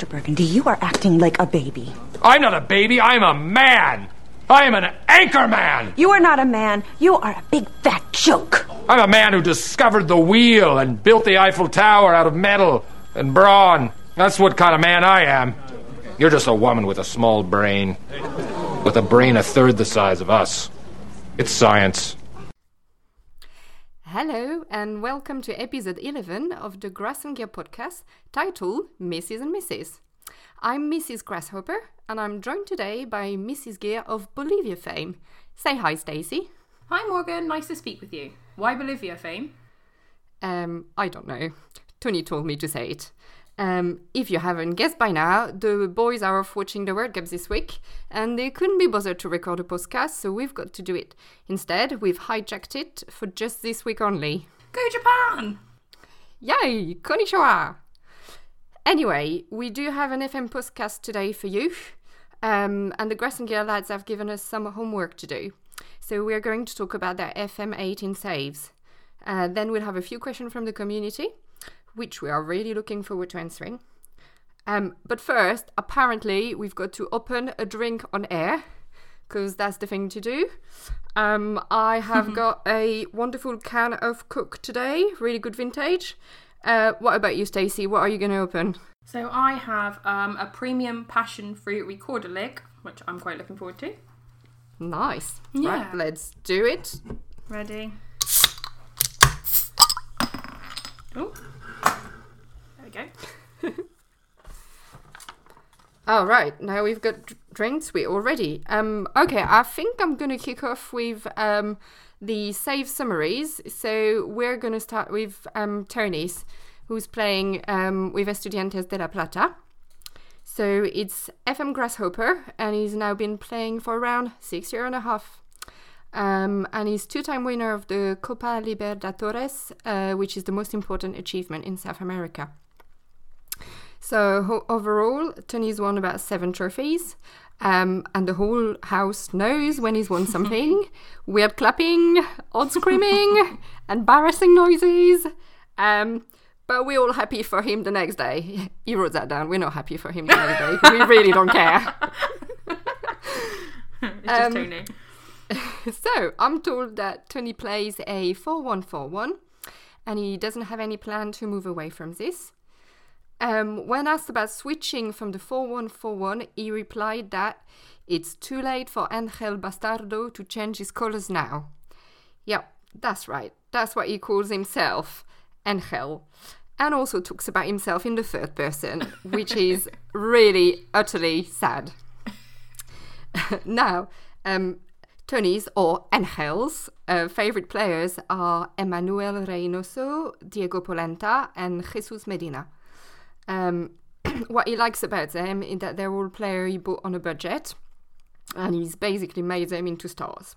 Mr. Burgundy, you are acting like a baby. I'm not a baby, I'm a man! I am an anchor man! You are not a man. You are a big fat joke. I'm a man who discovered the wheel and built the Eiffel Tower out of metal and brawn. That's what kind of man I am. You're just a woman with a small brain. With a brain a third the size of us. It's science. Hello, and welcome to episode 11 of the Grass and Gear podcast titled Mrs. and Mrs. I'm Mrs. Grasshopper, and I'm joined today by Mrs. Gear of Bolivia fame. Say hi, Stacey. Hi Morgan, nice to speak with you. Why Bolivia fame? Um, I don't know. Tony told me to say it. Um, if you haven't guessed by now, the boys are off watching the World Cup this week, and they couldn't be bothered to record a podcast, so we've got to do it. Instead, we've hijacked it for just this week only. Go Japan! Yay! Konnichiwa! Anyway, we do have an FM podcast today for you, um, and the Grass and Gear lads have given us some homework to do. So we're going to talk about their FM 18 saves. Uh, then we'll have a few questions from the community, which we are really looking forward to answering. Um, but first, apparently, we've got to open a drink on air because that's the thing to do. Um, I have got a wonderful can of Cook today, really good vintage. Uh, what about you, Stacey? What are you going to open? So I have um, a premium passion fruit Rekorderlig, which I'm quite looking forward to. Nice. Yeah. Right, let's do it. Ready? Oh, there we go. All right, now we've got drinks. We already. Um. Okay, I think I'm gonna kick off with um the save summaries. So we're gonna start with um Tony's, who's playing um with Estudiantes de la Plata. So it's FM Grasshopper, and he's now been playing for around six year and a half. Um, and he's two-time winner of the Copa Libertadores, uh, which is the most important achievement in South America. So ho- overall, Tony's won about seven trophies, um, and the whole house knows when he's won something. Weird clapping, odd screaming, embarrassing noises. Um, but we're all happy for him the next day. He wrote that down. We're not happy for him the next day. We really don't care. It's just Um, Tony. so I'm told that Tony plays a 4141 and he doesn't have any plan to move away from this. Um, when asked about switching from the 4141, he replied that it's too late for Angel Bastardo to change his colors now. Yep, that's right. That's what he calls himself, Angel. And also talks about himself in the third person, which is really utterly sad. now, um, Tony's or Angel's uh, favorite players are Emmanuel Reynoso, Diego Polenta, and Jesus Medina. Um, what he likes about them is that they're all bought on a budget, and he's basically made them into stars.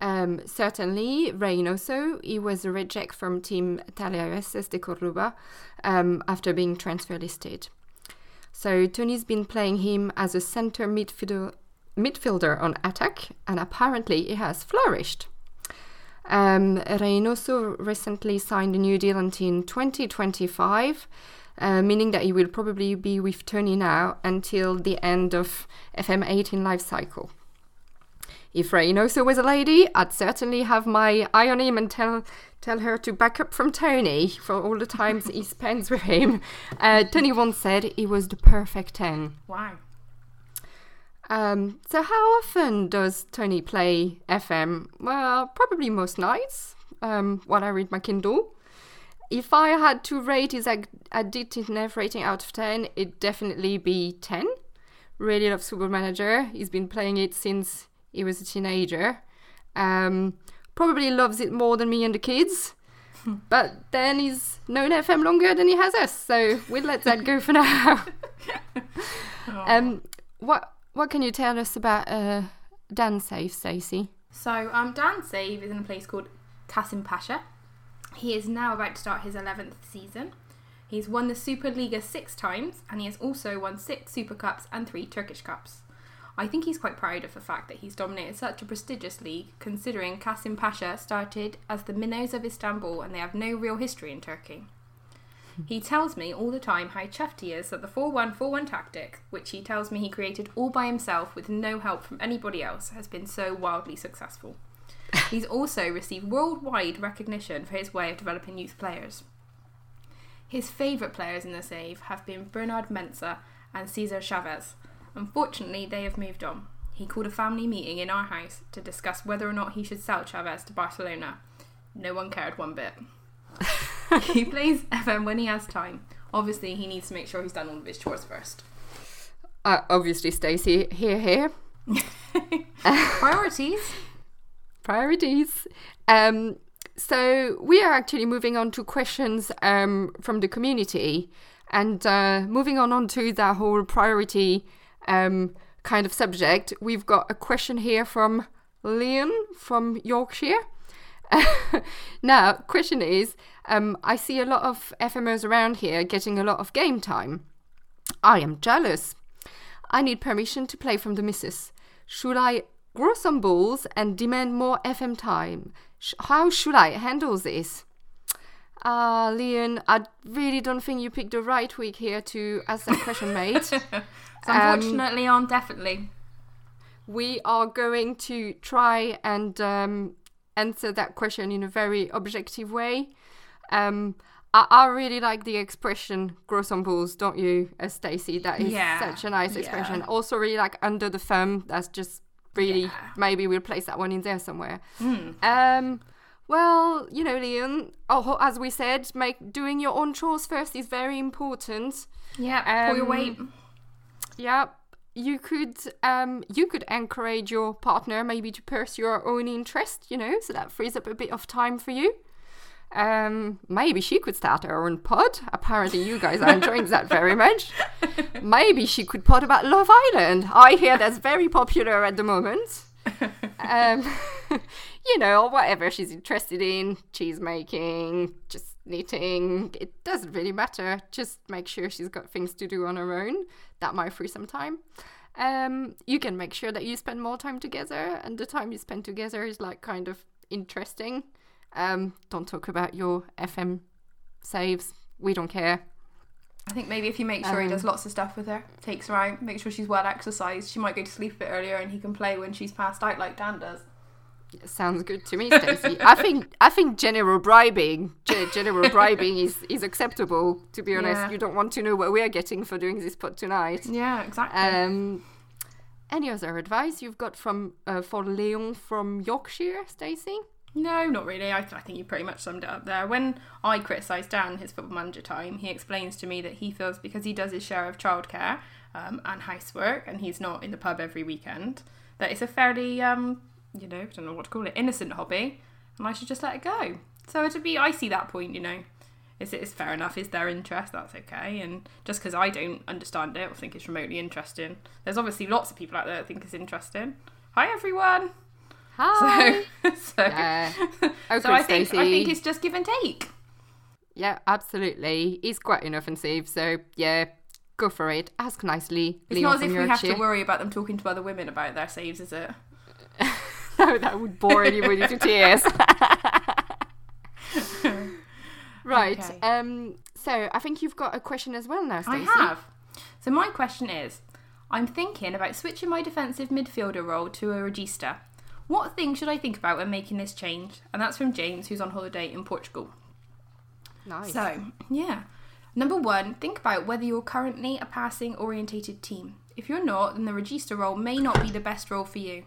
Um, certainly, Reynoso, he was a reject from Team Talleres de Cordoba um, after being transfer listed. So Tony's been playing him as a center midfielder, midfielder on attack, and apparently he has flourished. Um, Reynoso recently signed a new deal until 2025, uh, meaning that he will probably be with Tony now until the end of FM18 life cycle. If Reynoso was a lady, I'd certainly have my eye on him and tell tell her to back up from Tony for all the times he spends with him. Uh, Tony once said he was the perfect 10. Wow. Um, so how often does Tony play FM? Well, probably most nights um, while I read my Kindle. If I had to rate his ad- addictiveness rating out of 10, it'd definitely be 10. Really loves Football Manager. He's been playing it since he was a teenager. Um, probably loves it more than me and the kids. But then he's known FM longer than he has us, so we'll let that go for now. um, what what can you tell us about uh, Dan Safe, Stacey? So um, Dan Save is in a place called Kasim Pasha. He is now about to start his 11th season. He's won the Superliga six times, and he has also won six Super Cups and three Turkish Cups. I think he's quite proud of the fact that he's dominated such a prestigious league, considering Kasim Pasha started as the Minnows of Istanbul and they have no real history in Turkey. He tells me all the time how chuffed he is that the 4 1 4 1 tactic, which he tells me he created all by himself with no help from anybody else, has been so wildly successful. He's also received worldwide recognition for his way of developing youth players. His favourite players in the save have been Bernard Mensah and Cesar Chavez. Unfortunately, they have moved on. He called a family meeting in our house to discuss whether or not he should sell Chavez to Barcelona. No one cared one bit. he plays FM when he has time. Obviously, he needs to make sure he's done all of his chores first. Uh, obviously, Stacey, here, here. Priorities. priorities. Um, so we are actually moving on to questions um, from the community and uh, moving on onto that whole priority um, kind of subject. We've got a question here from Leon from Yorkshire. now, question is, um, I see a lot of FMOs around here getting a lot of game time. I am jealous. I need permission to play from the missus. Should I grow some balls and demand more FM time? Sh- how should I handle this? Ah, Leon, I really don't think you picked the right week here to ask that question, mate. unfortunately unfortunately, on definitely. we are going to try and um, answer that question in a very objective way. Um, I, I really like the expression "grow some balls," don't you, uh, Stacey? That is Yeah, such a nice yeah. expression. Also, really like under the thumb. That's just really Yeah. maybe we'll place that one in there somewhere. Hmm. Um, well, you know, Leon. Oh, as we said, make doing your own chores first is very important. Yeah, pull your Um, weight. Yeah, you could um you could encourage your partner maybe to pursue your own interest, you know, so that frees up a bit of time for you. Um, maybe she could start her own pod. Apparently, you guys are enjoying that very much. Maybe she could pod about Love Island. I hear that's very popular at the moment. Um, you know, or whatever she's interested in, cheese making, just knitting. It doesn't really matter. Just make sure she's got things to do on her own. That might free some time. Um, you can make sure that you spend more time together, and the time you spend together is like kind of interesting. Um, don't talk about your FM saves. We don't care. I think maybe if you make sure he Um, does lots of stuff with her, takes her out, make sure she's well exercised, she might go to sleep a bit earlier and he can play when she's passed out like Dan does. Sounds good to me, Stacey. I think I think general bribing, ge- general bribing is is acceptable. To be honest, Yeah. you don't want to know what we are getting for doing this pod tonight. Yeah, exactly. Um, any other advice you've got from uh, for Leon from Yorkshire, Stacey? No, not really. I, I think you pretty much summed it up there. When I criticise Dan his football manager time, he explains to me that he feels because he does his share of childcare um, and housework and he's not in the pub every weekend, that it's a fairly, um, you know, I don't know what to call it, innocent hobby and I should just let it go. So it'd be, I see that point, you know. Is it is fair enough? Is their interest? That's okay. And just because I don't understand it or think it's remotely interesting, there's obviously lots of people out there that think it's interesting. Hi everyone. Hi. So, so, Yeah. Okay, so I think I think it's just give and take. Yeah, absolutely. He's quite inoffensive, so yeah, go for it. Ask nicely. It's not as if we have to worry about them talking to other women about their saves, is it? No, that would bore anybody to tears. right. Okay. Um. So I think you've got a question as well now, I have. So my question is, I'm thinking about switching my defensive midfielder role to a regista. What things should I think about when making this change? And that's from James, who's on holiday in Portugal. Nice. So, yeah. Number one, think about whether you're currently a passing orientated team. If you're not, then the regista role may not be the best role for you.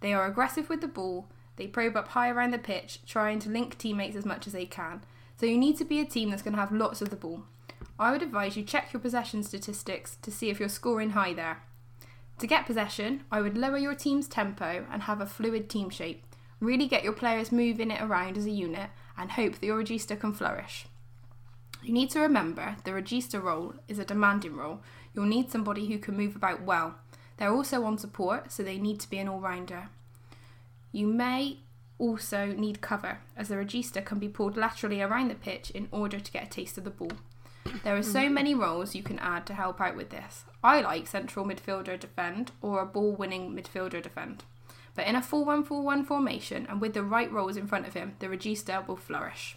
They are aggressive with the ball, they probe up high around the pitch, trying to link teammates as much as they can. So you need to be a team that's going to have lots of the ball. I would advise you check your possession statistics to see if you're scoring high there. To get possession, I would lower your team's tempo and have a fluid team shape. Really get your players moving it around as a unit and hope that your regista can flourish. You need to remember the regista role is a demanding role. You'll need somebody who can move about well. They're also on support, so they need to be an all rounder. You may also need cover, as the regista can be pulled laterally around the pitch in order to get a taste of the ball. There are so mm. many roles you can add to help out with this. I like central midfielder defend or a ball winning midfielder defend. But in a 4 1 4 1 formation and with the right roles in front of him, the regista will flourish.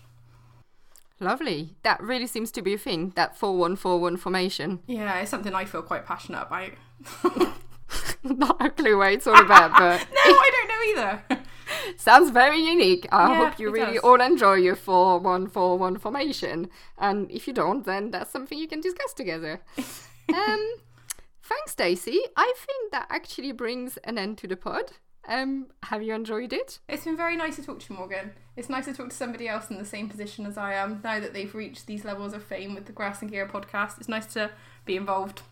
Lovely. That really seems to be a thing, that 4 1 4 1 formation. Yeah, it's something I feel quite passionate about. Not a clue what it's all about, but no, I don't know either. sounds very unique. I Yeah, hope you really does. all enjoy your 4141 formation. And if you don't, then that's something you can discuss together. um, thanks, Stacey. I think that actually brings an end to the pod. Um, have you enjoyed it? It's been very nice to talk to you, Morgan. It's nice to talk to somebody else in the same position as I am now that they've reached these levels of fame with the Grass and Gear podcast. It's nice to be involved.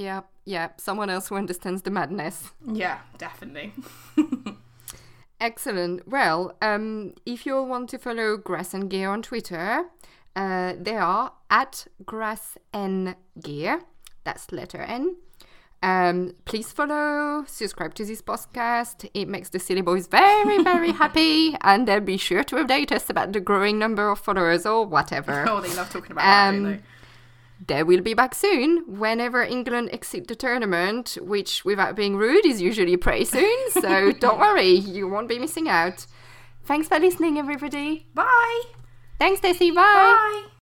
Yeah, yeah. Someone else who understands the madness. Yeah, definitely. Excellent. Well, um, if you all want to follow Grass and Gear on Twitter, uh, they are at Grass and Gear. That's letter N. Um, please follow, subscribe to this podcast. It makes the silly boys very, very happy, and they'll be sure to update us about the growing number of followers or whatever. Oh, they love talking about that, Um, they? They will be back soon whenever England exit the tournament, which, without being rude, is usually pretty soon. So don't worry, you won't be missing out. Thanks for listening, everybody. Bye. Thanks, Stacey. Bye. Bye.